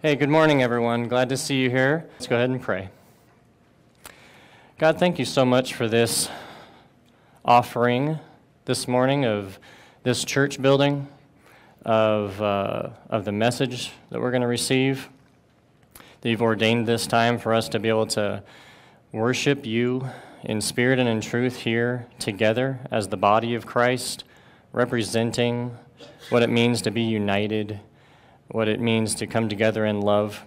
Hey, good morning, everyone. Glad to see you here. Let's go ahead and pray. God, thank you so much for this offering this morning of this church building, of, uh, of the message that we're going to receive. That you've ordained this time for us to be able to worship you in spirit and in truth here together as the body of Christ, representing what it means to be united what it means to come together in love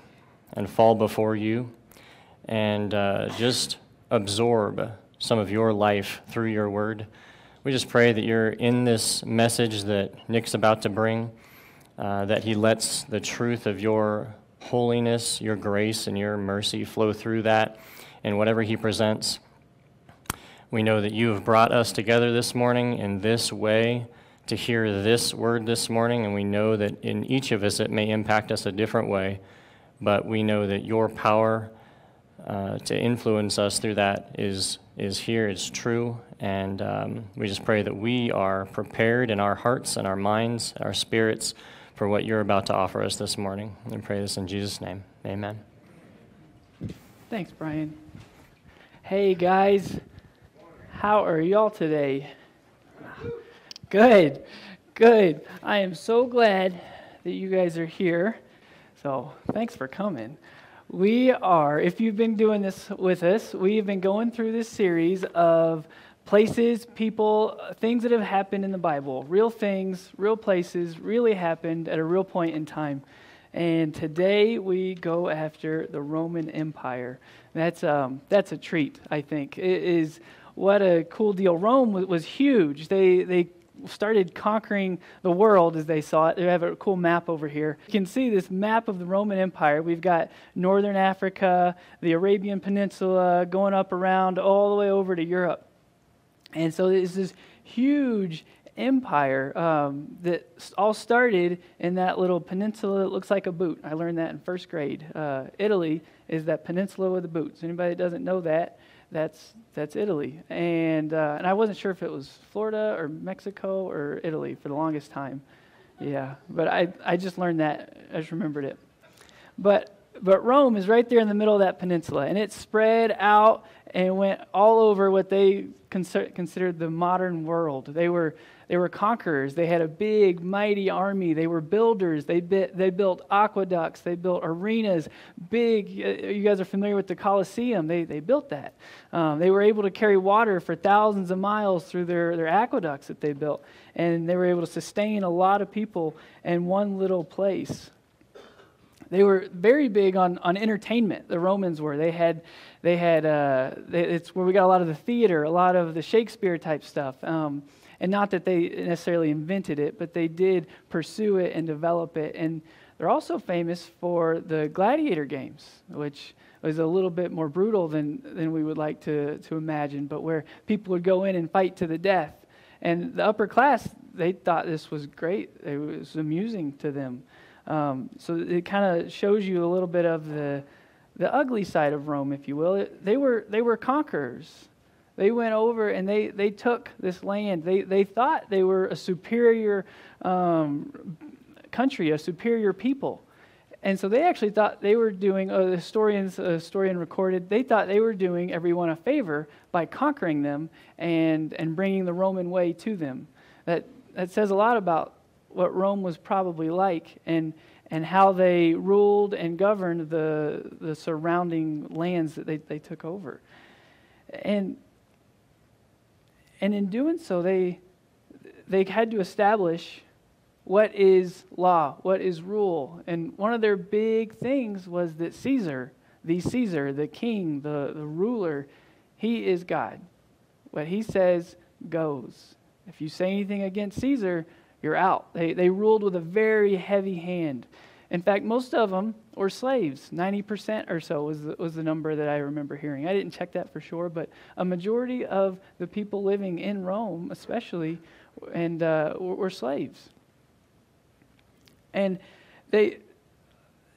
and fall before you and uh, just absorb some of your life through your word. We just pray that you're in this message that Nick's about to bring, uh, that he lets the truth of your holiness, your grace, and your mercy flow through that and whatever he presents. We know that you have brought us together this morning in this way to hear this word this morning, and we know that in each of us it may impact us a different way, but we know that your power uh, to influence us through that is, is here, is true, and um, we just pray that we are prepared in our hearts and our minds, our spirits, for what you're about to offer us this morning. And pray this in Jesus' name. Amen. Thanks, Brian. Hey, guys. How are y'all today? Good, good. I am so glad that you guys are here. So thanks for coming. We are, if you've been doing this with us, we have been going through this series of places, people, things that have happened in the Bible, real things, real places, really happened at a real point in time. And today we go after the Roman Empire. That's, um, that's a treat, I think. It is what a cool deal. Rome was huge. They, they started conquering the world as they saw it. They have a cool map over here. You can see this map of the Roman Empire. We've got northern Africa, the Arabian Peninsula, going up around all the way over to Europe. And so it's this huge empire um, that all started in that little peninsula that looks like a boot. I learned that in first grade. Uh, Italy is that peninsula with the boots. Anybody that doesn't know that, that's that's Italy. And uh, and I wasn't sure if it was Florida or Mexico or Italy for the longest time. Yeah, but I I just learned that. I just remembered it. But but Rome is right there in the middle of that peninsula, and it spread out and went all over what they considered the modern world. They were they were conquerors. They had a big, mighty army. They were builders. They, bit, they built aqueducts. They built arenas. Big, uh, you guys are familiar with the Colosseum. They, they built that. Um, they were able to carry water for thousands of miles through their, their aqueducts that they built. And they were able to sustain a lot of people in one little place. They were very big on, on entertainment. The Romans were. They had, they had uh, they, it's where we got a lot of the theater, a lot of the Shakespeare type stuff. Um, and not that they necessarily invented it, but they did pursue it and develop it. And they're also famous for the gladiator games, which was a little bit more brutal than, than we would like to, to imagine, but where people would go in and fight to the death. And the upper class, they thought this was great. It was amusing to them. Um, so it kind of shows you a little bit of the, the ugly side of Rome, if you will. It, they, were, they were conquerors. They went over and they, they took this land. They, they thought they were a superior um, country, a superior people. And so they actually thought they were doing, uh, the historians, a historian recorded, they thought they were doing everyone a favor by conquering them and, and bringing the Roman way to them. That, that says a lot about what Rome was probably like and, and how they ruled and governed the, the surrounding lands that they, they took over. And and in doing so, they, they had to establish what is law, what is rule. And one of their big things was that Caesar, the Caesar, the king, the, the ruler, he is God. What he says goes. If you say anything against Caesar, you're out. They, they ruled with a very heavy hand. In fact, most of them were slaves. 90% or so was the, was the number that I remember hearing. I didn't check that for sure, but a majority of the people living in Rome, especially, and uh, were slaves. And they,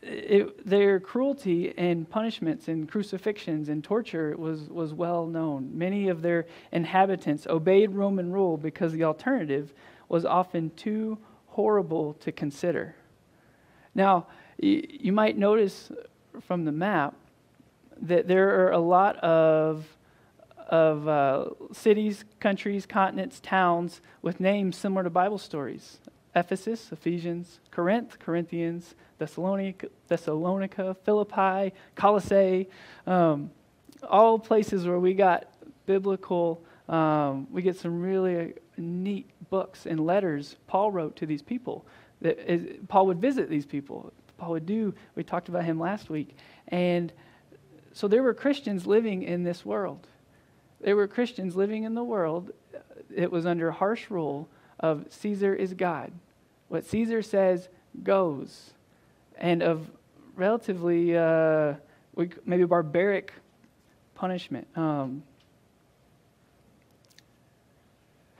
it, their cruelty and punishments and crucifixions and torture was, was well known. Many of their inhabitants obeyed Roman rule because the alternative was often too horrible to consider. Now, you, might notice from the map that there are a lot of, of uh, cities, countries, continents, towns with names similar to Bible stories Ephesus, Ephesians, Corinth, Corinthians, Thessalonica, Thessalonica Philippi, Colossae, um, all places where we got biblical, um, we get some really neat books and letters Paul wrote to these people. That is, Paul would visit these people. Paul would do, we talked about him last week. And so there were Christians living in this world. There were Christians living in the world. It was under harsh rule of Caesar is God. What Caesar says goes. And of relatively, uh, maybe barbaric punishment. Um,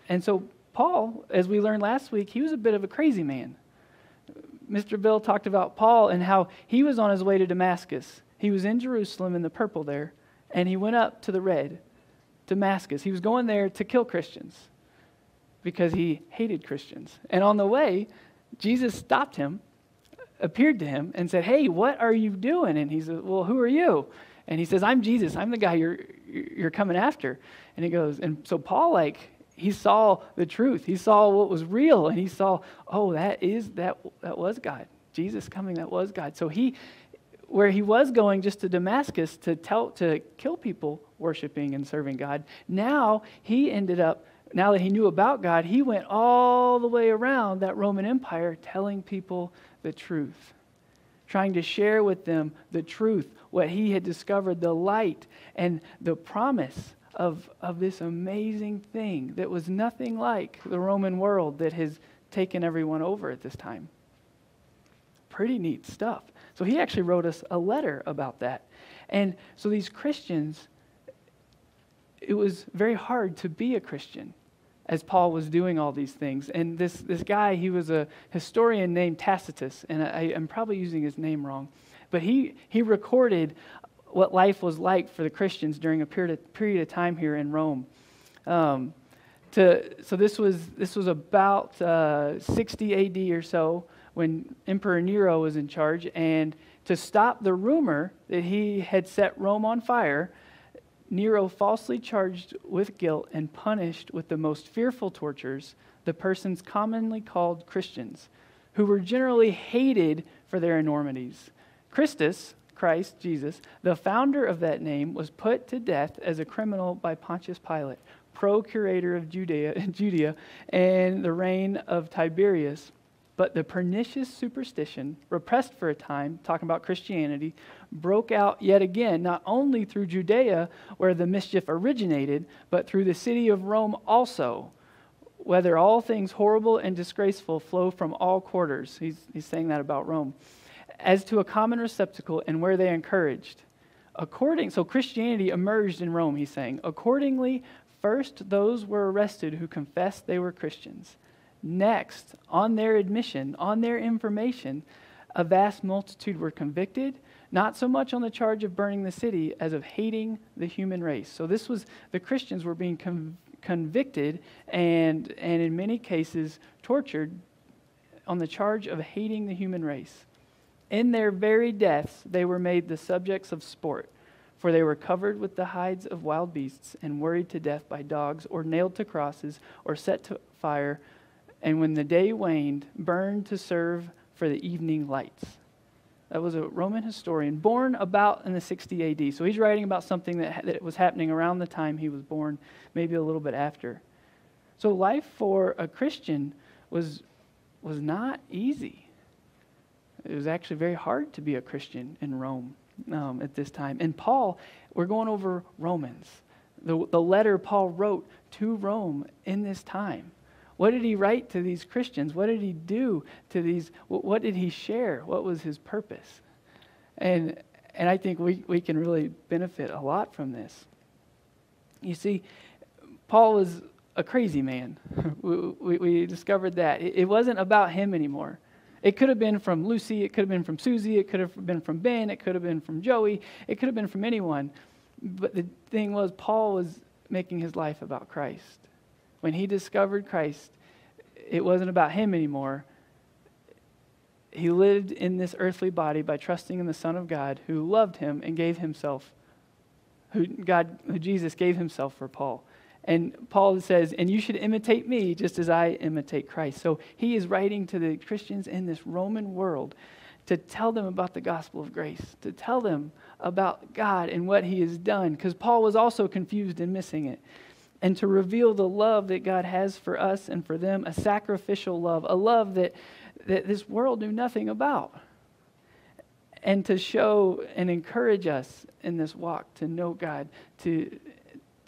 and so, Paul, as we learned last week, he was a bit of a crazy man. Mr. Bill talked about Paul and how he was on his way to Damascus. He was in Jerusalem in the purple there, and he went up to the red, Damascus. He was going there to kill Christians because he hated Christians. And on the way, Jesus stopped him, appeared to him, and said, Hey, what are you doing? And he said, Well, who are you? And he says, I'm Jesus. I'm the guy you're, you're coming after. And he goes, and so Paul, like, he saw the truth. He saw what was real. And he saw, oh, that is, that, that was God. Jesus coming, that was God. So he, where he was going just to Damascus to tell, to kill people worshiping and serving God, now he ended up, now that he knew about God, he went all the way around that Roman Empire telling people the truth trying to share with them the truth, what he had discovered, the light, and the promise of, of this amazing thing that was nothing like the Roman world that has taken everyone over at this time. Pretty neat stuff. So he actually wrote us a letter about that. And so these Christians, it was very hard to be a Christian as Paul was doing all these things. And this, this guy, he was a historian named Tacitus, and I, am probably using his name wrong, but he, he recorded what life was like for the Christians during a period of, period of time here in Rome. Um, to, so this was, this was about uh, 60 AD or so when Emperor Nero was in charge, and to stop the rumor that he had set Rome on fire, Nero falsely charged with guilt and punished with the most fearful tortures the persons commonly called Christians, who were generally hated for their enormities. Christus, Christ, Jesus, the founder of that name, was put to death as a criminal by Pontius Pilate, procurator of Judea, Judea and the reign of Tiberius. But the pernicious superstition, repressed for a time, talking about Christianity, broke out yet again, not only through Judea, where the mischief originated, but through the city of Rome also, whether all things horrible and disgraceful flow from all quarters. He's, he's saying that about Rome. As to a common receptacle and where they encouraged. According, so Christianity emerged in Rome, he's saying. Accordingly, first those were arrested who confessed they were Christians. Next, on their admission, on their information, a vast multitude were convicted, not so much on the charge of burning the city as of hating the human race. So this was the Christians were being conv- convicted and and in many cases tortured on the charge of hating the human race. In their very deaths, they were made the subjects of sport, for they were covered with the hides of wild beasts and worried to death by dogs, or nailed to crosses, or set to fire and when the day waned, burned to serve for the evening lights. That was a Roman historian born about in the 60 AD. So he's writing about something that, that was happening around the time he was born, maybe a little bit after. So life for a Christian was, was not easy. It was actually very hard to be a Christian in Rome um, at this time. And Paul, we're going over Romans, the, the letter Paul wrote to Rome in this time. What did he write to these Christians? What did he do to these? What did he share? What was his purpose? And, and I think we, we can really benefit a lot from this. You see, Paul was a crazy man. we, we, we, discovered that. It, it wasn't about him anymore. It could have been from Lucy, it could have been from Susie, it could have been from Ben, it could have been from Joey, it could have been from anyone. But the thing was, Paul was making his life about Christ when he discovered Christ, it wasn't about him anymore. he lived in this earthly body by trusting in the Son of God who loved him and gave himself, who God, who Jesus gave himself for Paul. And Paul says, and you should imitate me just as I imitate Christ. So he is writing to the Christians in this Roman world to tell them about the gospel of grace, to tell them about God and what he has done, because Paul was also confused and missing it. And to reveal the love that God has for us and for them, a sacrificial love, a love that that this world knew nothing about. And to show and encourage us in this walk to know God, to,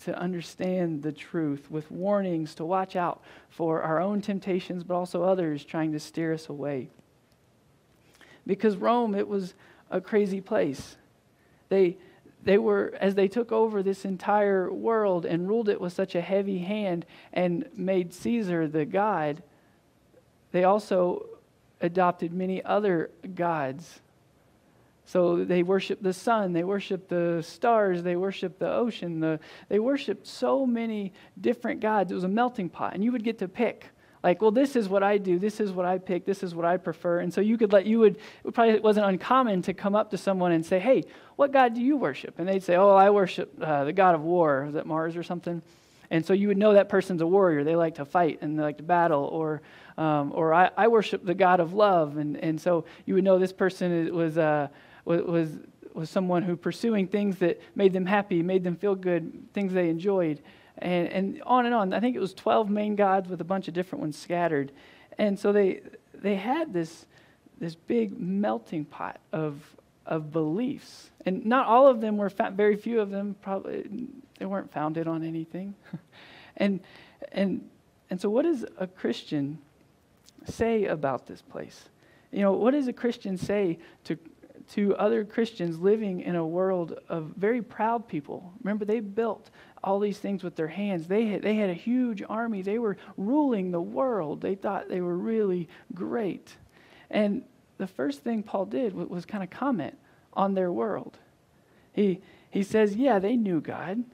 to understand the truth, with warnings to watch out for our own temptations, but also others trying to steer us away. Because Rome, it was a crazy place. They, they were, as they took over this entire world and ruled it with such a heavy hand and made Caesar the God, they also adopted many other gods. So they worshiped the sun, they worshiped the stars, they worshiped the ocean, the, they worshiped so many different gods. It was a melting pot, and you would get to pick. Like, well, this is what I do, this is what I pick, this is what I prefer. And so you could let, you would, it probably it wasn't uncommon to come up to someone and say, hey, what God do you worship? And they'd say, oh, I worship uh, the God of war. Is that Mars or something? And so you would know that person's a warrior. They like to fight and they like to battle. Or um, or I, I, worship the God of love. And, and so you would know this person was, uh, was, was someone who pursuing things that made them happy, made them feel good, things they enjoyed. And, and on and on. I think it was 12 main gods with a bunch of different ones scattered. And so they, they had this, this big melting pot of, of beliefs. And not all of them were, fa- very few of them probably, they weren't founded on anything. and, and, and so, what is a Christian say about this place? You know, what does a Christian say to, to other Christians living in a world of very proud people? Remember, they built all these things with their hands. They had, they had a huge army. They were ruling the world. They thought they were really great. And the first thing Paul did was, was kind of comment on their world. He, he says, yeah, they knew God.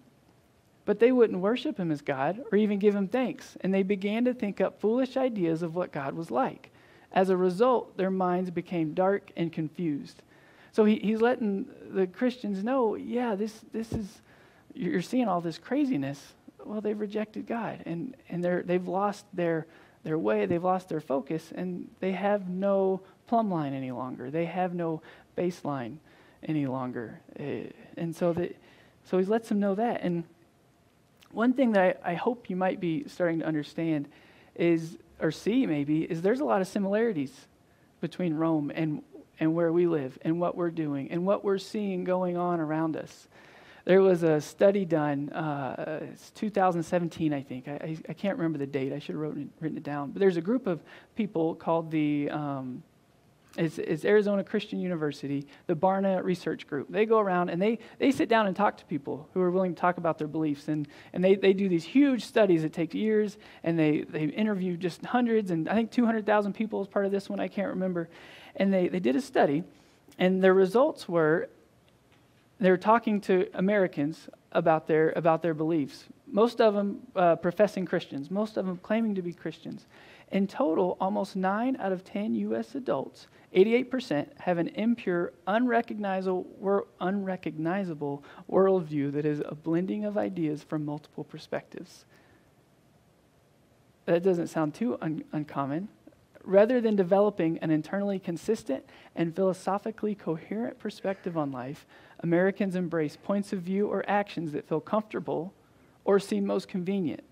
But they wouldn't worship him as God or even give him thanks, and they began to think up foolish ideas of what God was like. As a result, their minds became dark and confused. So he, he's letting the Christians know, yeah, this, this is, you're seeing all this craziness. Well, they've rejected God, and, and they're, they've lost their, their way, they've lost their focus, and they have no plumb line any longer. They have no baseline any longer. Uh, and so, that, so he lets them know that. And one thing that I, I hope you might be starting to understand is, or see maybe, is there's a lot of similarities between Rome and, and where we live and what we're doing and what we're seeing going on around us. There was a study done, uh, it's 2017, I think. I, I, can't remember the date. I should have written it, written it down. But there's a group of people called the um, is, is Arizona Christian University, the Barna Research Group. They go around and they, they sit down and talk to people who are willing to talk about their beliefs. And, and they, they do these huge studies that take years, and they, they interview just hundreds, and I think 200,000 people as part of this one, I can't remember. And they, they did a study, and their results were they were talking to Americans about their, about their beliefs. Most of them uh, professing Christians, most of them claiming to be Christians. In total, almost 9 out of 10 U.S. adults 88% have an impure, unrecognizable, unrecognizable worldview that is a blending of ideas from multiple perspectives. That doesn't sound too un- uncommon. Rather than developing an internally consistent and philosophically coherent perspective on life, Americans embrace points of view or actions that feel comfortable or seem most convenient.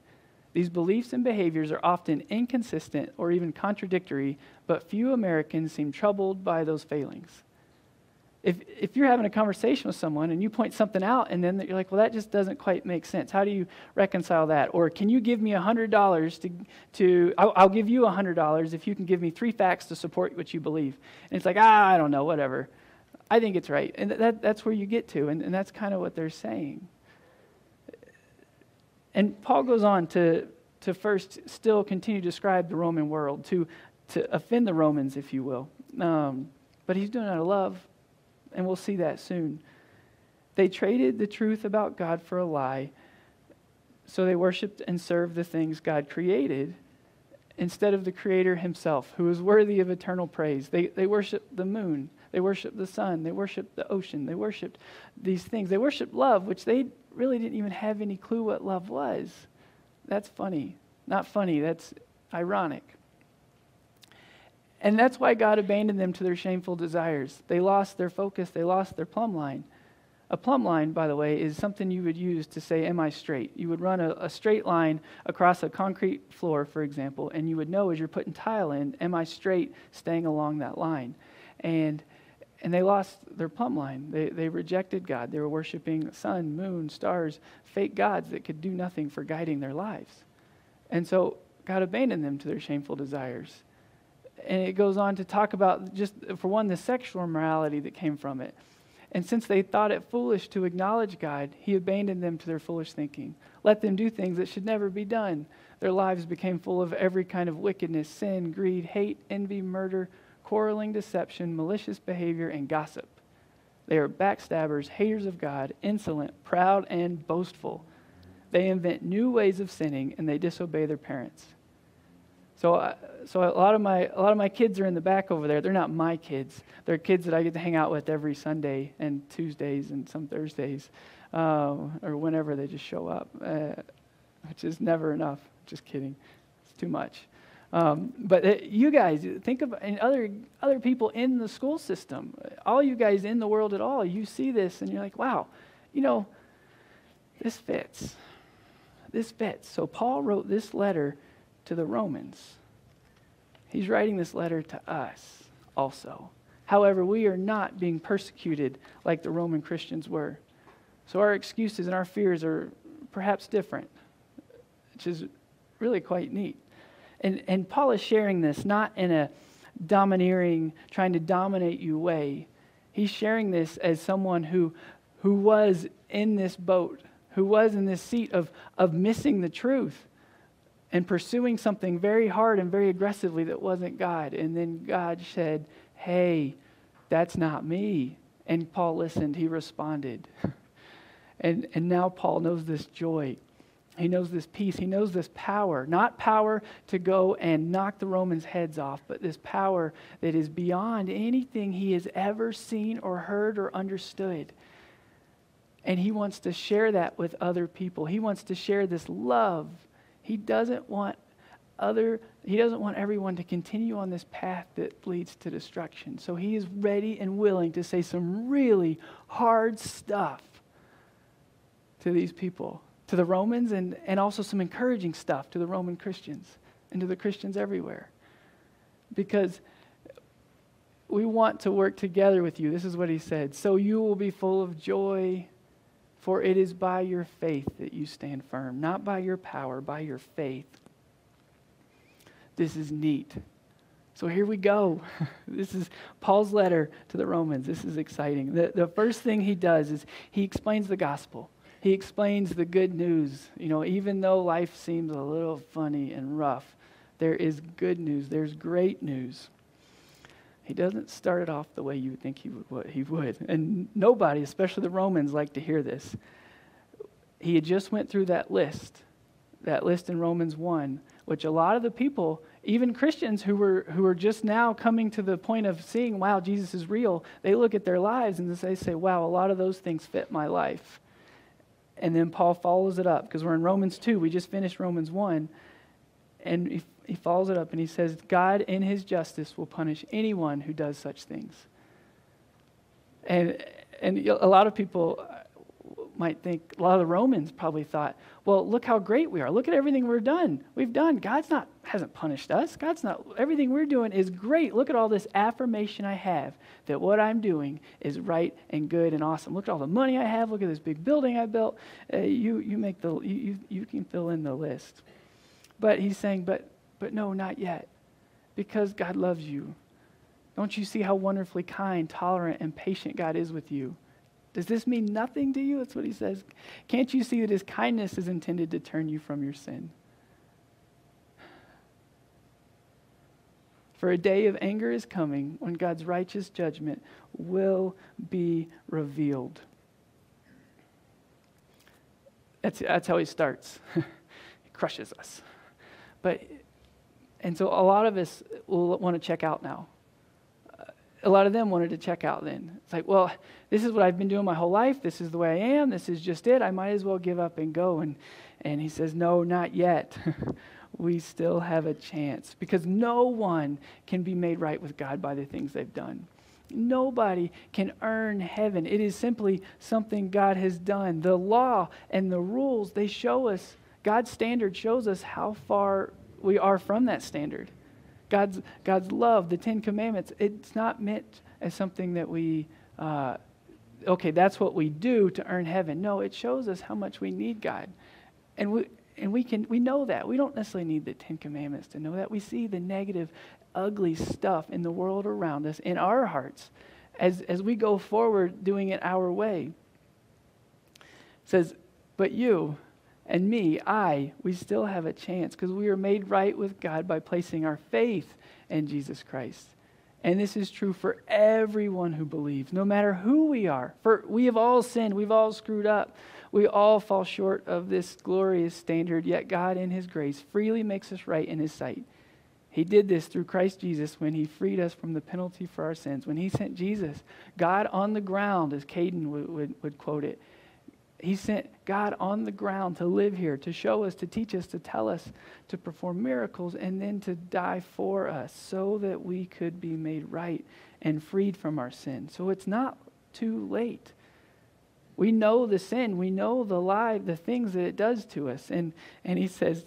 These beliefs and behaviors are often inconsistent or even contradictory, but few Americans seem troubled by those failings. If, if you're having a conversation with someone and you point something out and then you're like, well, that just doesn't quite make sense. How do you reconcile that? Or can you give me $100 to, to I'll, I'll give you $100 if you can give me three facts to support what you believe. And it's like, ah, I don't know, whatever. I think it's right. And that, that's where you get to. And, and that's kind of what they're saying. And Paul goes on to, to first still continue to describe the Roman world, to, to offend the Romans, if you will. Um, but he's doing it out of love, and we'll see that soon. They traded the truth about God for a lie, so they worshiped and served the things God created instead of the Creator Himself, who is worthy of eternal praise. They, they worshiped the moon, they worshiped the sun, they worshiped the ocean, they worshiped these things. They worshiped love, which they really didn't even have any clue what love was. That's funny. Not funny, that's ironic. And that's why God abandoned them to their shameful desires. They lost their focus, they lost their plumb line. A plumb line, by the way, is something you would use to say, Am I straight? You would run a, a, straight line across a concrete floor, for example, and you would know as you're putting tile in, Am I straight staying along that line? And, and they lost their plumb line. They, they rejected God. They were worshiping sun, moon, stars, fake gods that could do nothing for guiding their lives. And so God abandoned them to their shameful desires. And it goes on to talk about just, for one, the sexual immorality that came from it. And since they thought it foolish to acknowledge God, he abandoned them to their foolish thinking. Let them do things that should never be done. Their lives became full of every kind of wickedness, sin, greed, hate, envy, murder, quarreling, deception, malicious behavior, and gossip. They are backstabbers, haters of God, insolent, proud, and boastful. They invent new ways of sinning and they disobey their parents. So, uh, so a lot of my a lot of my kids are in the back over there. They're not my kids. They're kids that I get to hang out with every Sunday and Tuesdays and some Thursdays, uh, or whenever they just show up, uh, which is never enough. Just kidding. It's too much. Um, but uh, you guys think of and other other people in the school system. All you guys in the world at all. You see this and you're like, wow, you know, this fits. This fits. So Paul wrote this letter to the Romans. He's writing this letter to us also. However, we are not being persecuted like the Roman Christians were. So our excuses and our fears are perhaps different, which is really quite neat. And, and Paul is sharing this not in a domineering, trying to dominate you way. He's sharing this as someone who, who was in this boat, who was in this seat of, of missing the truth and pursuing something very hard and very aggressively that wasn't God. And then God said, Hey, that's not me. And Paul listened, he responded. and, and now Paul knows this joy. He knows this peace. He knows this power. Not power to go and knock the Romans' heads off, but this power that is beyond anything he has ever seen or heard or understood. And he wants to share that with other people. He wants to share this love he doesn't want other he doesn't want everyone to continue on this path that leads to destruction. So he is ready and willing to say some really hard stuff to these people, to the Romans, and, and also some encouraging stuff to the Roman Christians and to the Christians everywhere. Because we want to work together with you. This is what he said. So you will be full of joy for it is by your faith that you stand firm, not by your power, by your faith. This is neat. So here we go. this is Paul's letter to the Romans. This is exciting. The, the first thing he does is he explains the gospel. He explains the good news. You know, even though life seems a little funny and rough, there is good news. There's great news. He doesn't start it off the way you would think he would, he would. And nobody, especially the Romans, like to hear this. He had just went through that list, that list in Romans 1, which a lot of the people, even Christians who were, who were just now coming to the point of seeing, wow, Jesus is real, they look at their lives and they say, wow, a lot of those things fit my life. And then Paul follows it up because we're in Romans 2. We just finished Romans 1. And he follows it up and he says, God, in his justice, will punish anyone who does such things. And, and a lot of people might think, a lot of the Romans probably thought, well, look how great we are. Look at everything we're done. We've done. God's not hasn't punished us. God's not everything we're doing is great. Look at all this affirmation I have that what I'm doing is right and good and awesome. Look at all the money I have. Look at this big building I built. Uh, you you make the you, you can fill in the list. But he's saying, but but no, not yet. Because God loves you. Don't you see how wonderfully kind, tolerant, and patient God is with you? Does this mean nothing to you? That's what he says. Can't you see that his kindness is intended to turn you from your sin? For a day of anger is coming when God's righteous judgment will be revealed. That's, that's how he starts. he crushes us. But and so a lot of us will want to check out now. A lot of them wanted to check out then. It's like, well, this is what I've been doing my whole life. This is the way I am. This is just it. I might as well give up and go. And, and he says, no, not yet. we still have a chance because no one can be made right with God by the things they've done. Nobody can earn heaven. It is simply something God has done. The law and the rules, they show us, God's standard shows us how far we are from that standard. God's, God's love, the Ten Commandments, it's not meant as something that we, uh, okay, that's what we do to earn heaven. No, it shows us how much we need God. And we, and we can we know that we don't necessarily need the ten commandments to know that we see the negative ugly stuff in the world around us in our hearts as as we go forward doing it our way it says but you and me i we still have a chance because we are made right with god by placing our faith in jesus christ and this is true for everyone who believes no matter who we are for we have all sinned we've all screwed up we all fall short of this glorious standard, yet God, in His grace, freely makes us right in His sight. He did this through Christ Jesus when He freed us from the penalty for our sins. When He sent Jesus, God on the ground, as Caden would, would, would quote it, He sent God on the ground to live here, to show us, to teach us, to tell us, to perform miracles, and then to die for us so that we could be made right and freed from our sin. So it's not too late. We know the sin, we know the lie, the things that it does to us. And, and he says,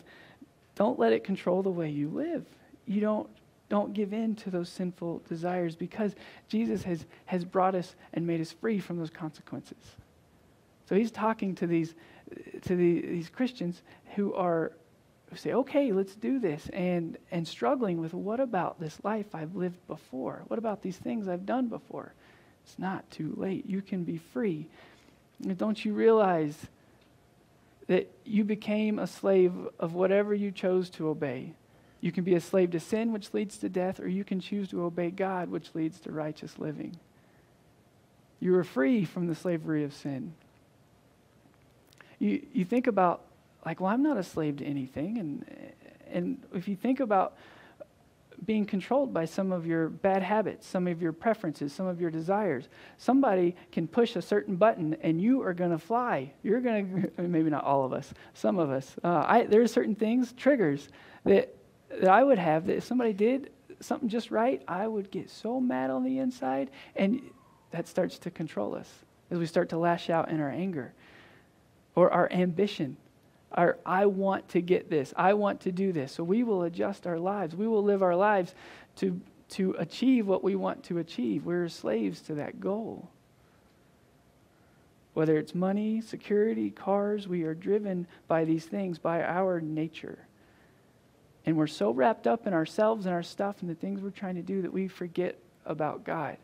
don't let it control the way you live. You don't, don't give in to those sinful desires because Jesus has, has brought us and made us free from those consequences. So he's talking to these, to the, these Christians who are who say, okay, let's do this, and, and struggling with what about this life I've lived before? What about these things I've done before? It's not too late. You can be free don't you realize that you became a slave of whatever you chose to obey? You can be a slave to sin, which leads to death, or you can choose to obey God, which leads to righteous living. You are free from the slavery of sin. You, you think about, like, well, I'm not a slave to anything. And, and if you think about being controlled by some of your bad habits, some of your preferences, some of your desires. Somebody can push a certain button and you are going to fly. You're going to, maybe not all of us, some of us. Uh, I, there are certain things, triggers, that, that I would have that if somebody did something just right, I would get so mad on the inside. And that starts to control us as we start to lash out in our anger or our ambition our I want to get this, I want to do this. So we will adjust our lives. We will live our lives to, to achieve what we want to achieve. We're slaves to that goal. Whether it's money, security, cars, we are driven by these things, by our nature. And we're so wrapped up in ourselves and our stuff and the things we're trying to do that we forget about God.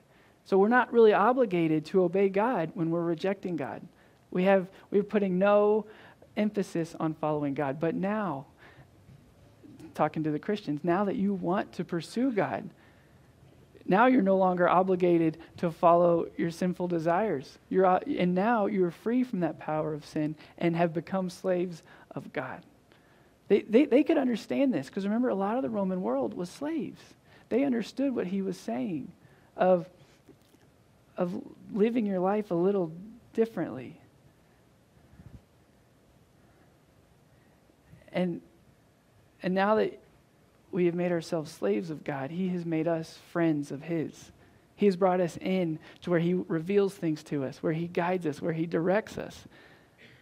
So we're not really obligated to obey God when we're rejecting God. We have we're putting no emphasis on following God. But now, talking to the Christians, now that you want to pursue God, now you're no longer obligated to follow your sinful desires. You're, and now you're free from that power of sin and have become slaves of God. They, they, they could understand this because remember, a lot of the Roman world was slaves. They understood what he was saying of, of living your life a little differently. And, and now that we have made ourselves slaves of God, He has made us friends of His. He has brought us in to where He reveals things to us, where He guides us, where He directs us.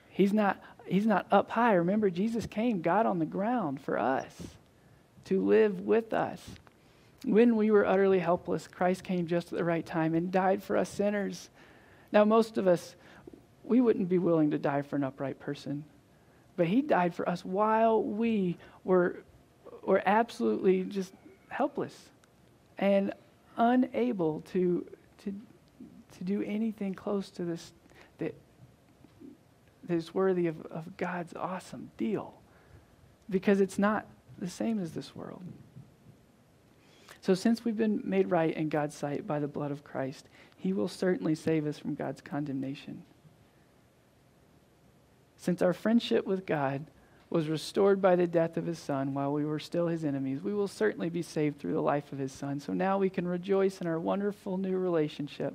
He's not, he's not up high. Remember, Jesus came, God on the ground for us, to live with us. When we were utterly helpless, Christ came just at the right time and died for us sinners. Now, most of us, we wouldn't be willing to die for an upright person. But he died for us while we were, were absolutely just helpless and unable to, to, to do anything close to this that, that is worthy of, of God's awesome deal. Because it's not the same as this world. So, since we've been made right in God's sight by the blood of Christ, He will certainly save us from God's condemnation. Since our friendship with God was restored by the death of his son while we were still his enemies, we will certainly be saved through the life of his son. So now we can rejoice in our wonderful new relationship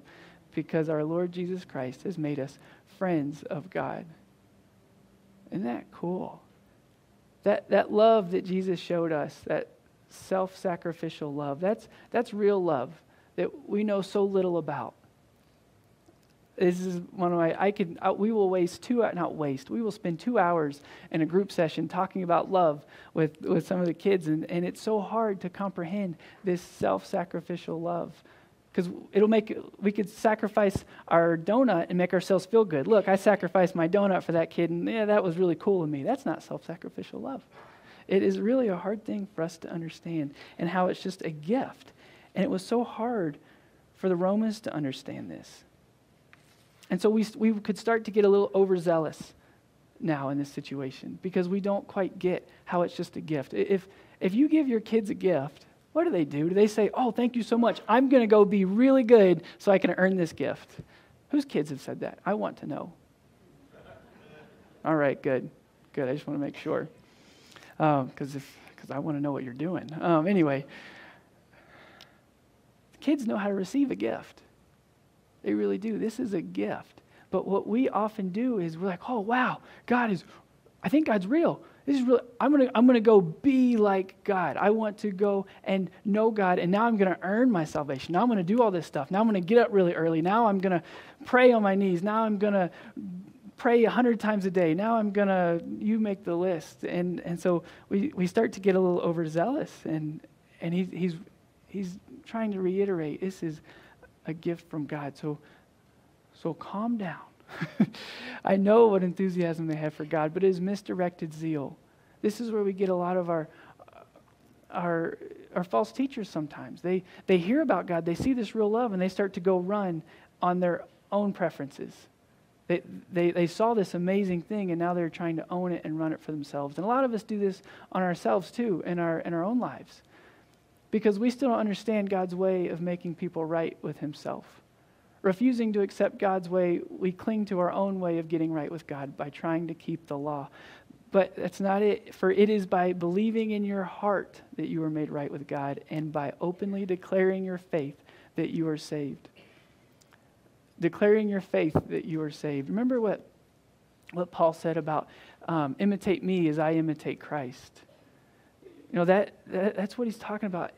because our Lord Jesus Christ has made us friends of God. Isn't that cool? That, that love that Jesus showed us, that self sacrificial love, that's, that's real love that we know so little about. This is one of my, I could, I, we will waste two, uh, not waste, we will spend two hours in a group session talking about love with, with some of the kids, and, and it's so hard to comprehend this self sacrificial love. Because it'll make we could sacrifice our donut and make ourselves feel good. Look i sacrificed my donut for that kid and yeah that was really cool of me. That's not self-sacrificial love. It is really a hard thing for us to understand and how it's just a gift. And it was so hard for the romans to understand this and so we, we could start to get a little overzealous now in this situation because we don't quite get how it's just a gift if if you give your kids a gift what do they do? Do they say, Oh, thank you so much. I'm going to go be really good so I can earn this gift? Whose kids have said that? I want to know. All right, good. Good. I just want to make sure. Because um, because I want to know what you're doing. Um, anyway, kids know how to receive a gift. They really do. This is a gift. But what we often do is we're like, oh, wow, God is, I think God's real. This is really, I'm going to I'm to go be like God. I want to go and know God, and now I'm going to earn my salvation. Now I'm going to do all this stuff. Now I'm going to get up really early. Now I'm going to pray on my knees. Now I'm going to pray a hundred times a day. Now I'm going to, you make the list. And, and so we, we start to get a little overzealous, and, and he, he's, he's trying to reiterate this is a gift from God. So, so calm down I know what enthusiasm they have for God, but it is misdirected zeal. This is where we get a lot of our, our, our false teachers sometimes. They, they hear about God, they see this real love, and they start to go run on their own preferences. They, they, they saw this amazing thing, and now they're trying to own it and run it for themselves. And a lot of us do this on ourselves too, in our, in our own lives, because we still don't understand God's way of making people right with Himself. Refusing to accept God's way, we cling to our own way of getting right with God by trying to keep the law. But that's not it. For it is by believing in your heart that you are made right with God and by openly declaring your faith that you are saved. Declaring your faith that you are saved. Remember what, what Paul said about um, imitate me as I imitate Christ. You know, that, that, that's what he's talking about,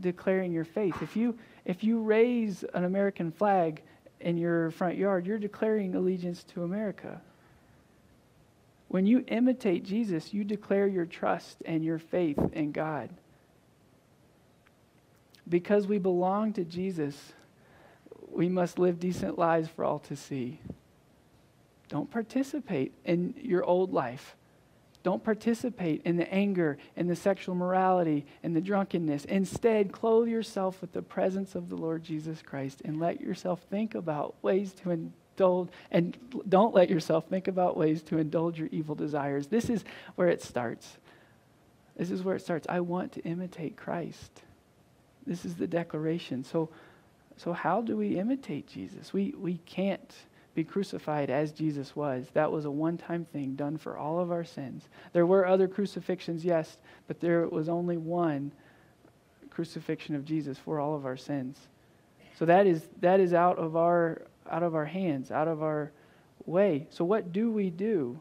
declaring your faith. If you if you raise an American flag in your front yard, you're declaring allegiance to America. When you imitate Jesus, you declare your trust and your faith in God. Because we belong to Jesus, we must live decent lives for all to see. Don't participate in your old life. Don't participate in the anger and the sexual morality and the drunkenness. Instead, clothe yourself with the presence of the Lord Jesus Christ and let yourself think about ways to indulge, and don't let yourself think about ways to indulge your evil desires. This is where it starts. This is where it starts. I want to imitate Christ. This is the declaration. So, so how do we imitate Jesus? We, we can't be crucified as Jesus was. That was a one time thing done for all of our sins. There were other crucifixions, yes, but there was only one crucifixion of Jesus for all of our sins. So that is, that is out, of our, out of our hands, out of our way. So what do we do?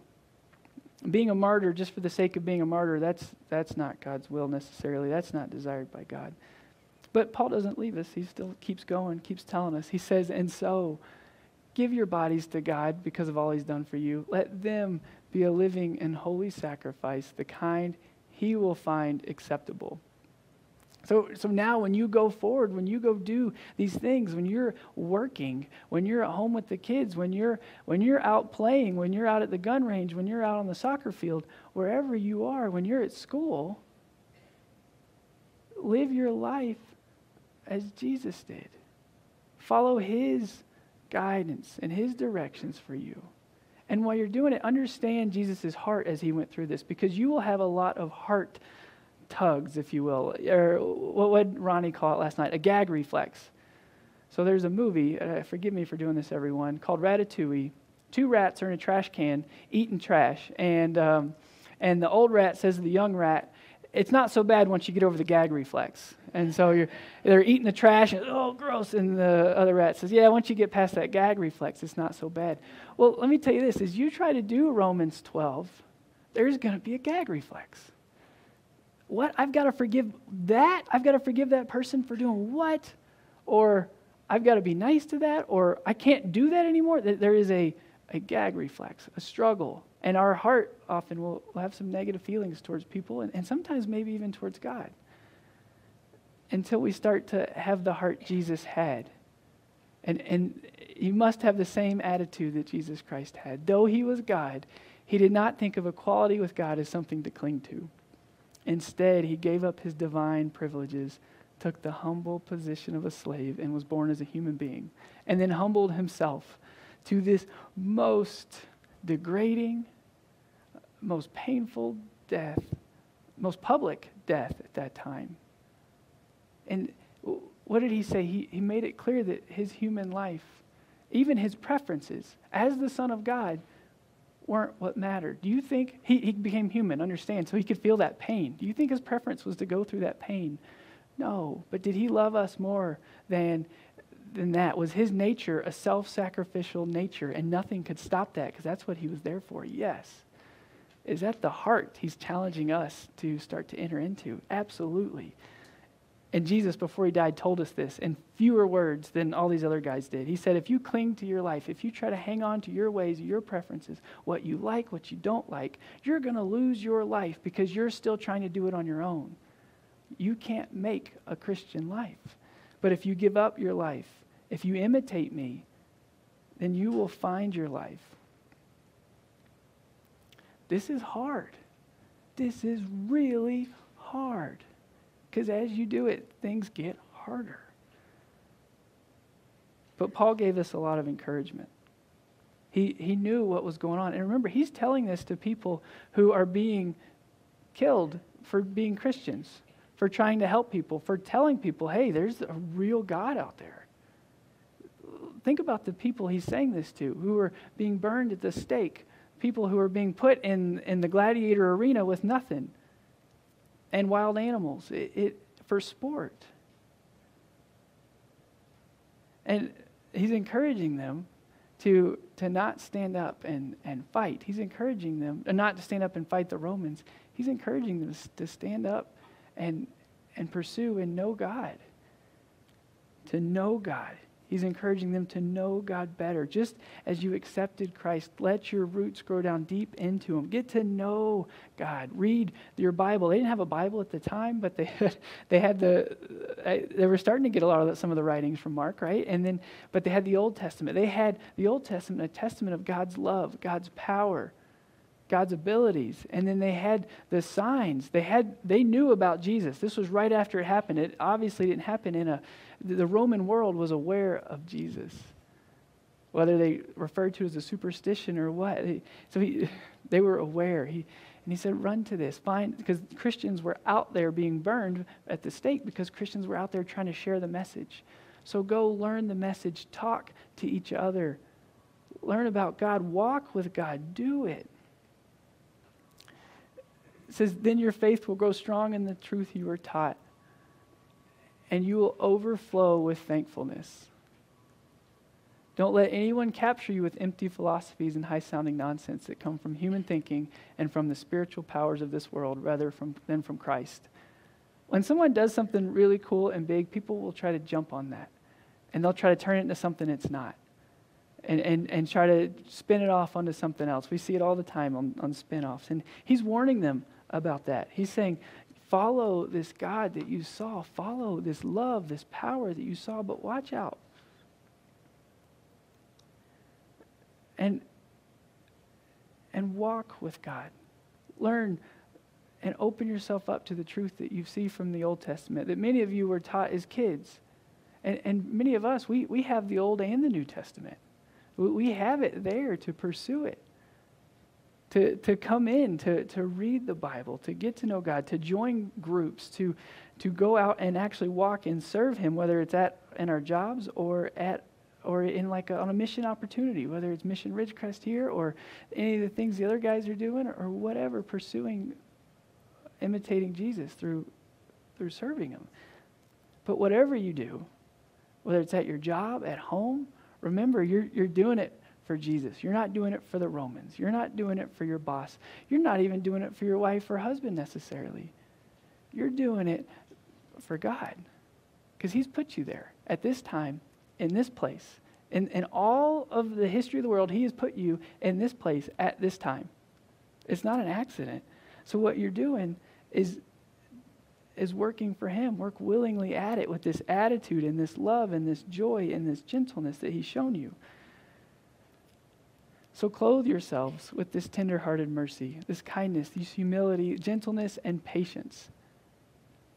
Being a martyr just for the sake of being a martyr, that's, that's not God's will necessarily. That's not desired by God. But Paul doesn't leave us. He still keeps going, keeps telling us. He says, and so Give your bodies to God because of all He's done for you. Let them be a living and holy sacrifice, the kind He will find acceptable. So, so now, when you go forward, when you go do these things, when you're working, when you're at home with the kids, when you're, when you're out playing, when you're out at the gun range, when you're out on the soccer field, wherever you are, when you're at school, live your life as Jesus did. Follow His guidance and His directions for you. And while you're doing it, understand Jesus' heart as He went through this because you will have a lot of heart tugs, if you will, or what would Ronnie call it last night? A gag reflex. So there's a movie, uh, forgive me for doing this, everyone, called Ratatouille. Two rats are in a trash can eating trash, and um, And the old rat says to the young rat, it's not so bad once you get over the gag reflex. And so you're, they're eating the trash, and oh, gross. And the other rat says, yeah, once you get past that gag reflex, it's not so bad. Well, let me tell you this as you try to do Romans 12, there's going to be a gag reflex. What? I've got to forgive that? I've got to forgive that person for doing what? Or I've got to be nice to that? Or I can't do that anymore? There is a, a gag reflex, a struggle. And our heart often will, will have some negative feelings towards people and, and sometimes maybe even towards God until we start to have the heart Jesus had. And, and you must have the same attitude that Jesus Christ had. Though he was God, he did not think of equality with God as something to cling to. Instead, he gave up his divine privileges, took the humble position of a slave, and was born as a human being, and then humbled himself to this most degrading, most painful death, most public death at that time. And what did he say? He, he made it clear that his human life, even his preferences as the Son of God, weren't what mattered. Do you think he, he became human, understand, so he could feel that pain? Do you think his preference was to go through that pain? No. But did he love us more than, than that? Was his nature a self sacrificial nature and nothing could stop that because that's what he was there for? Yes. Is that the heart he's challenging us to start to enter into? Absolutely. And Jesus, before he died, told us this in fewer words than all these other guys did. He said, If you cling to your life, if you try to hang on to your ways, your preferences, what you like, what you don't like, you're going to lose your life because you're still trying to do it on your own. You can't make a Christian life. But if you give up your life, if you imitate me, then you will find your life. This is hard. This is really hard. Because as you do it, things get harder. But Paul gave us a lot of encouragement. He, he knew what was going on. And remember, he's telling this to people who are being killed for being Christians, for trying to help people, for telling people, hey, there's a real God out there. Think about the people he's saying this to who are being burned at the stake, people who are being put in, in the gladiator arena with nothing and wild animals it, it, for sport. And he's encouraging them to, to not stand up and, and fight. He's encouraging them, uh, not to stand up and fight the Romans. He's encouraging them to stand up and, and pursue and know God. To know God. He's encouraging them to know God better. Just as you accepted Christ, let your roots grow down deep into Him. Get to know God. Read your Bible. They didn't have a Bible at the time, but they had, they had the uh, they were starting to get a lot of the, some of the writings from Mark, right? And then, but they had the Old Testament. They had the Old Testament, a testament of God's love, God's power, God's abilities. And then they had the signs. They had they knew about Jesus. This was right after it happened. It obviously didn't happen in a the Roman world was aware of Jesus. Whether they referred to it as a superstition or what. So he, they were aware. He, and he said, run to this. Find because Christians were out there being burned at the stake because Christians were out there trying to share the message. So go learn the message, talk to each other, learn about God, walk with God, do it. It says, then your faith will grow strong in the truth you were taught and you will overflow with thankfulness. Don't let anyone capture you with empty philosophies and high sounding nonsense that come from human thinking and from the spiritual powers of this world rather from, than from Christ. When someone does something really cool and big, people will try to jump on that. And they'll try to turn it into something it's not. And, and, and try to spin it off onto something else. We see it all the time on, on spin offs. And he's warning them about that. He's saying, Follow this God that you saw. Follow this love, this power that you saw, but watch out. And, and walk with God. Learn and open yourself up to the truth that you see from the Old Testament, that many of you were taught as kids. And, and many of us, we, we have the Old and the New Testament. We have it there to pursue it to, to come in, to, to read the Bible, to get to know God, to join groups, to, to go out and actually walk and serve Him, whether it's at in our jobs or at or in like a, on a mission opportunity, whether it's Mission Ridgecrest here or any of the things the other guys are doing or whatever, pursuing, imitating Jesus through, through serving Him. But whatever you do, whether it's at your job, at home, remember you're, you're doing it for Jesus. You're not doing it for the Romans. You're not doing it for your boss. You're not even doing it for your wife or husband necessarily. You're doing it for God because He's put you there at this time, in this place. In, in all of the history of the world, He has put you in this place at this time. It's not an accident. So, what you're doing is, is working for Him. Work willingly at it with this attitude and this love and this joy and this gentleness that He's shown you. So clothe yourselves with this tenderhearted mercy, this kindness, this humility, gentleness, and patience.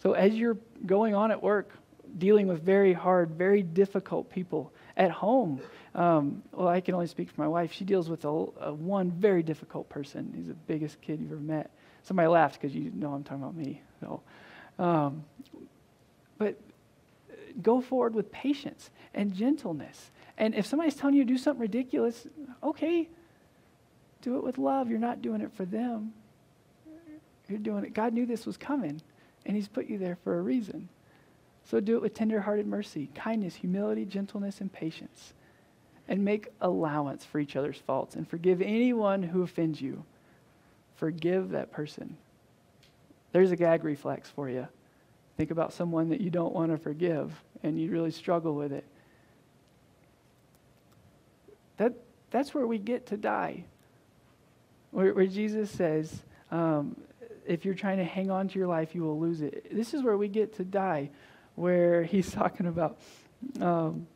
So as you're going on at work, dealing with very hard, very difficult people at home, um, well, I can only speak for my wife. She deals with a, a one very difficult person. He's the biggest kid you've ever met. Somebody laughed because you know I'm talking about me. So, um, but go forward with patience and gentleness and if somebody's telling you to do something ridiculous, okay, do it with love. You're not doing it for them. You're doing it. God knew this was coming, and He's put you there for a reason. So do it with tenderhearted mercy, kindness, humility, gentleness, and patience. And make allowance for each other's faults and forgive anyone who offends you. Forgive that person. There's a gag reflex for you. Think about someone that you don't want to forgive and you really struggle with it. That, that's where we get to die. Where, where Jesus says, um, if you're trying to hang on to your life, you will lose it. This is where we get to die, where he's talking about um,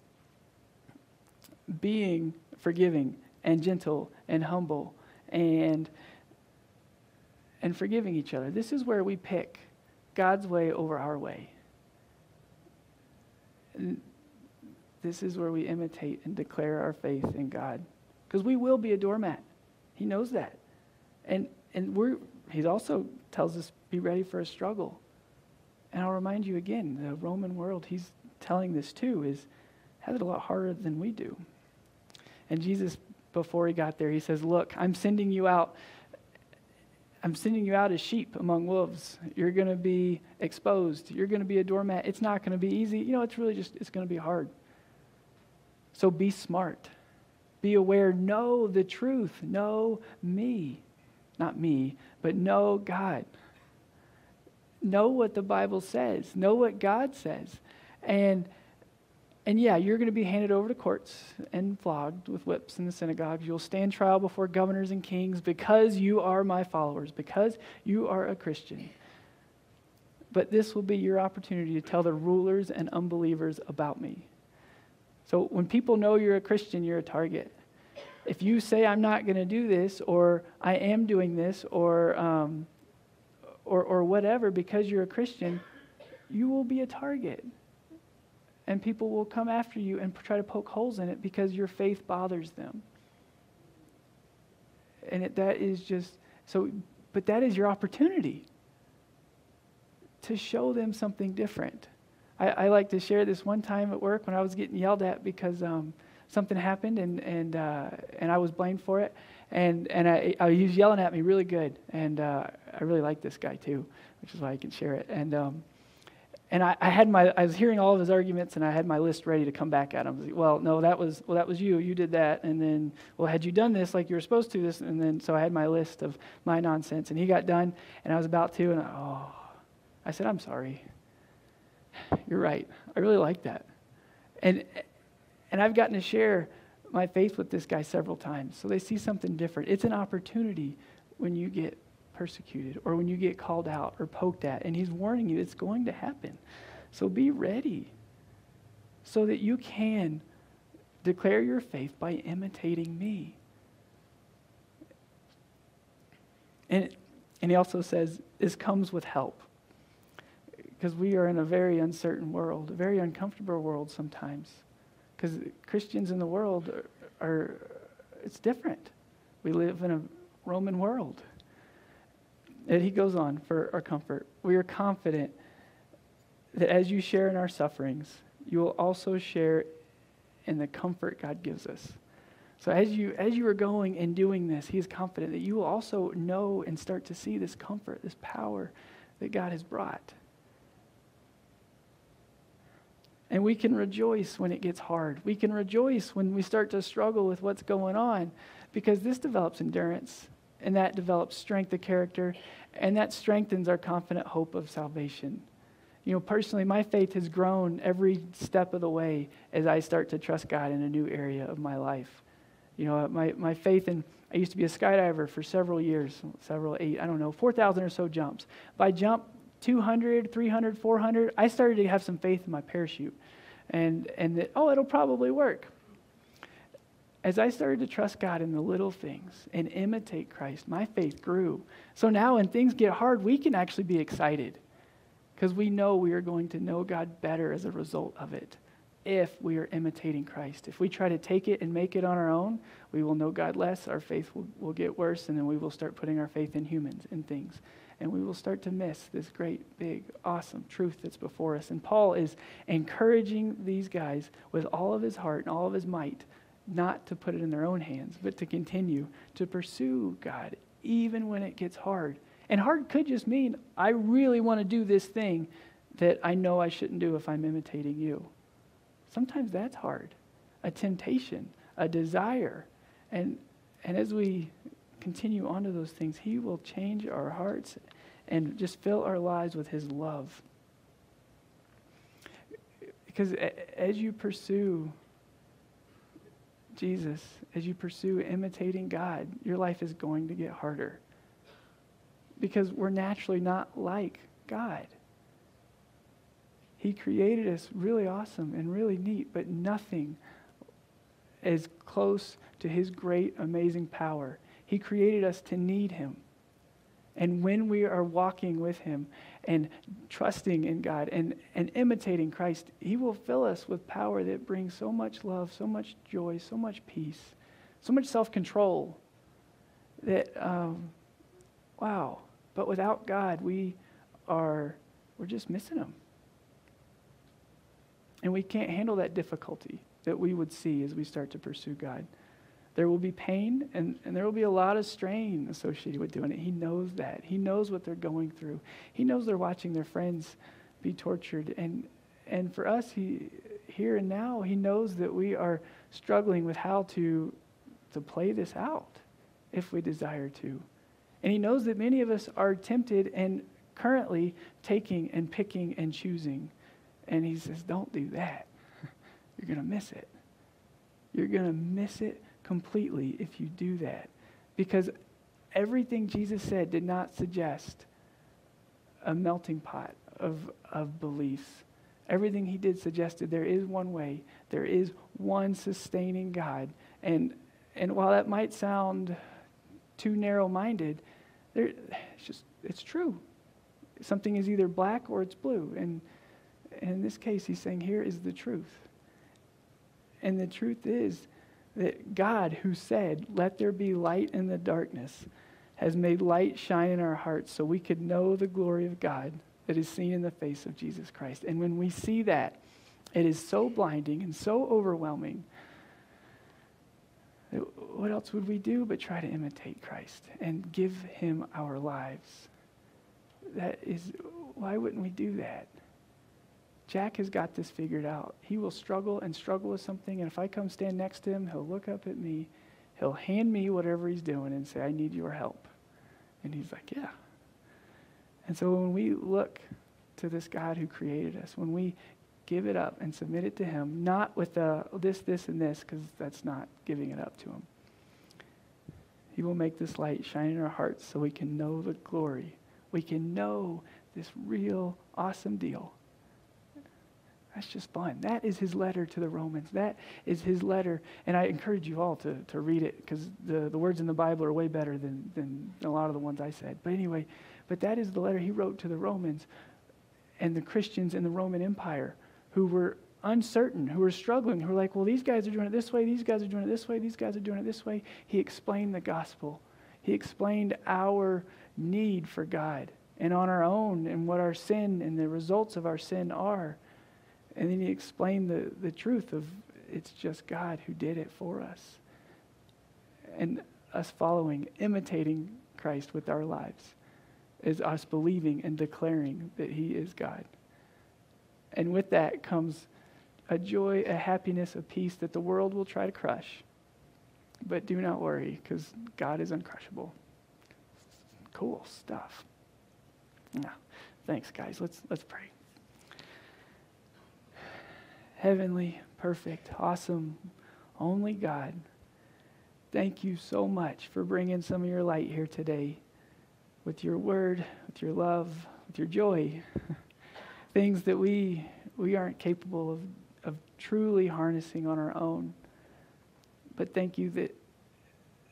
being forgiving and gentle and humble and and forgiving each other. This is where we pick God's way over our way. This is where we imitate and declare our faith in God. Because we will be a doormat. He knows that. And, and we're, he also tells us, be ready for a struggle. And I'll remind you again, the Roman world, he's telling this too, is has it a lot harder than we do. And Jesus, before he got there, he says, Look, I'm sending you out. I'm sending you out as sheep among wolves. You're going to be exposed. You're going to be a doormat. It's not going to be easy. You know, it's really just, it's going to be hard. So be smart. Be aware. Know the truth. Know me. Not me, but know God. Know what the Bible says. Know what God says. And and yeah, you're going to be handed over to courts and flogged with whips in the synagogues. You'll stand trial before governors and kings because you are my followers, because you are a Christian. But this will be your opportunity to tell the rulers and unbelievers about me. So when people know you're a Christian, you're a target. If you say, I'm not going to do this, or I am doing this, or, um, or, or whatever, because you're a Christian, you will be a target. And people will come after you and try to poke holes in it because your faith bothers them. And it, that is just so, but that is your opportunity to show them something different. I, I, like to share this one time at work when I was getting yelled at because um, something happened and, and, uh, and I was blamed for it. And, and I, I, he was yelling at me really good. And uh, I really like this guy too, which is why I can share it. And, um, and I, I, had my, I was hearing all of his arguments and I had my list ready to come back at him. Like, well, no, that was, well, that was you. You did that. And then, well, had you done this like you were supposed to this? And then, so I had my list of my nonsense and he got done and I was about to, and I, oh, I said, I'm sorry. You're right. I really like that. And, and I've gotten to share my faith with this guy several times. So they see something different. It's an opportunity when you get persecuted or when you get called out or poked at. And he's warning you it's going to happen. So be ready so that you can declare your faith by imitating me. And, and he also says this comes with help because we are in a very uncertain world, a very uncomfortable world sometimes. Because Christians in the world are, are, it's different. We live in a Roman world. And he goes on for our comfort. We are confident that as you share in our sufferings, you will also share in the comfort God gives us. So as you as you are going and doing this, he is confident that you will also know and start to see this comfort, this power that God has brought. And we can rejoice when it gets hard. We can rejoice when we start to struggle with what's going on because this develops endurance and that develops strength of character and that strengthens our confident hope of salvation. You know, personally, my faith has grown every step of the way as I start to trust God in a new area of my life. You know, my, my faith in, I used to be a skydiver for several years, several, eight, I don't know, 4,000 or so jumps. I jump 200, 300, 400, I started to have some faith in my parachute. And, and that, oh, it'll probably work. As I started to trust God in the little things and imitate Christ, my faith grew. So now when things get hard, we can actually be excited because we know we are going to know God better as a result of it if we are imitating Christ. If we try to take it and make it on our own, we will know God less, our faith will, will get worse, and then we will start putting our faith in humans and things. And we will start to miss this great, big, awesome truth that's before us. And Paul is encouraging these guys with all of his heart and all of his might not to put it in their own hands, but to continue to pursue God even when it gets hard and hard could just mean I really want to do this thing that I know I shouldn't do if I'm imitating you. Sometimes that's hard. A temptation, a desire. And, and as we continue on to those things, He will change our hearts and just fill our lives with His love. Because as you pursue Jesus, as you pursue imitating God, your life is going to get harder because we're naturally not like God. He created us really awesome and really neat, but nothing is close to His great, amazing power. He created us to need Him. And when we are walking with Him and trusting in God and, and imitating Christ, He will fill us with power that brings so much love, so much joy, so much peace, so much self control that, um, wow, but without God, we are we're just missing him. And we can't handle that difficulty that we would see as we start to pursue God. There will be pain and, and there will be a lot of strain associated with doing it. He knows that. He knows what they're going through. He knows they're watching their friends be tortured. And and for us, he here and now, he knows that we are struggling with how to to play this out if we desire to. And he knows that many of us are tempted and currently taking and picking and choosing. And he says, Don't do that. You're going to miss it. You're going to miss it completely if you do that. Because everything Jesus said did not suggest a melting pot of, of beliefs. Everything he did suggested there is one way, there is one sustaining God. And, and while that might sound too narrow minded, it's just, it's true. Something is either black or it's blue. And, and in this case, he's saying, here is the truth. And the truth is that God, who said, Let there be light in the darkness, has made light shine in our hearts so we could know the glory of God that is seen in the face of Jesus Christ. And when we see that, it is so blinding and so overwhelming what else would we do but try to imitate Christ and give him our lives? That is, why wouldn't we do that? Jack has got this figured out. He will struggle and struggle with something, and if I come stand next to him, he'll look up at me, he'll hand me whatever he's doing and say, I need your help. And he's like, Yeah. And so when we look to this God who created us, when we give it up and submit it to Him, not with the, this, this, and this, because that's not giving it up to Him. He will make this light shine in our hearts so we can know the glory. We can know this real awesome deal. That's just fun. That is his letter to the Romans. That is his letter. And I encourage you all to, to read it because the, the words in the Bible are way better than, than a lot of the ones I said. But anyway, but that is the letter he wrote to the Romans and the Christians in the Roman Empire who were uncertain, who were struggling, who were like, well, these guys are doing it this way, these guys are doing it this way, these guys are doing it this way. He explained the gospel. He explained our need for God and on our own and what our sin and the results of our sin are. And then he explained the, the truth of it's just God who did it for us. And us following, imitating Christ with our lives is us believing and declaring that He is God. And with that comes a joy, a happiness, a peace that the world will try to crush. But do not worry, because God is uncrushable. Cool stuff. Yeah. Thanks, guys. Let's, let's pray. Heavenly, perfect, awesome, only God, thank you so much for bringing some of your light here today with your word, with your love, with your joy. Things that we, we aren't capable of, of truly harnessing on our own. But thank you that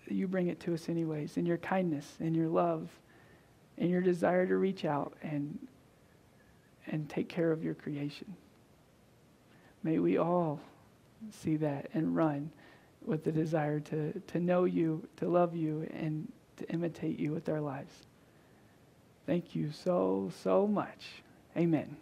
you bring it to us anyways, in your kindness, in your love, in your desire to reach out and, and take care of your creation. May we all see that and run with the desire to, to know you, to love you, and to imitate you with our lives. Thank you so, so much. Amen.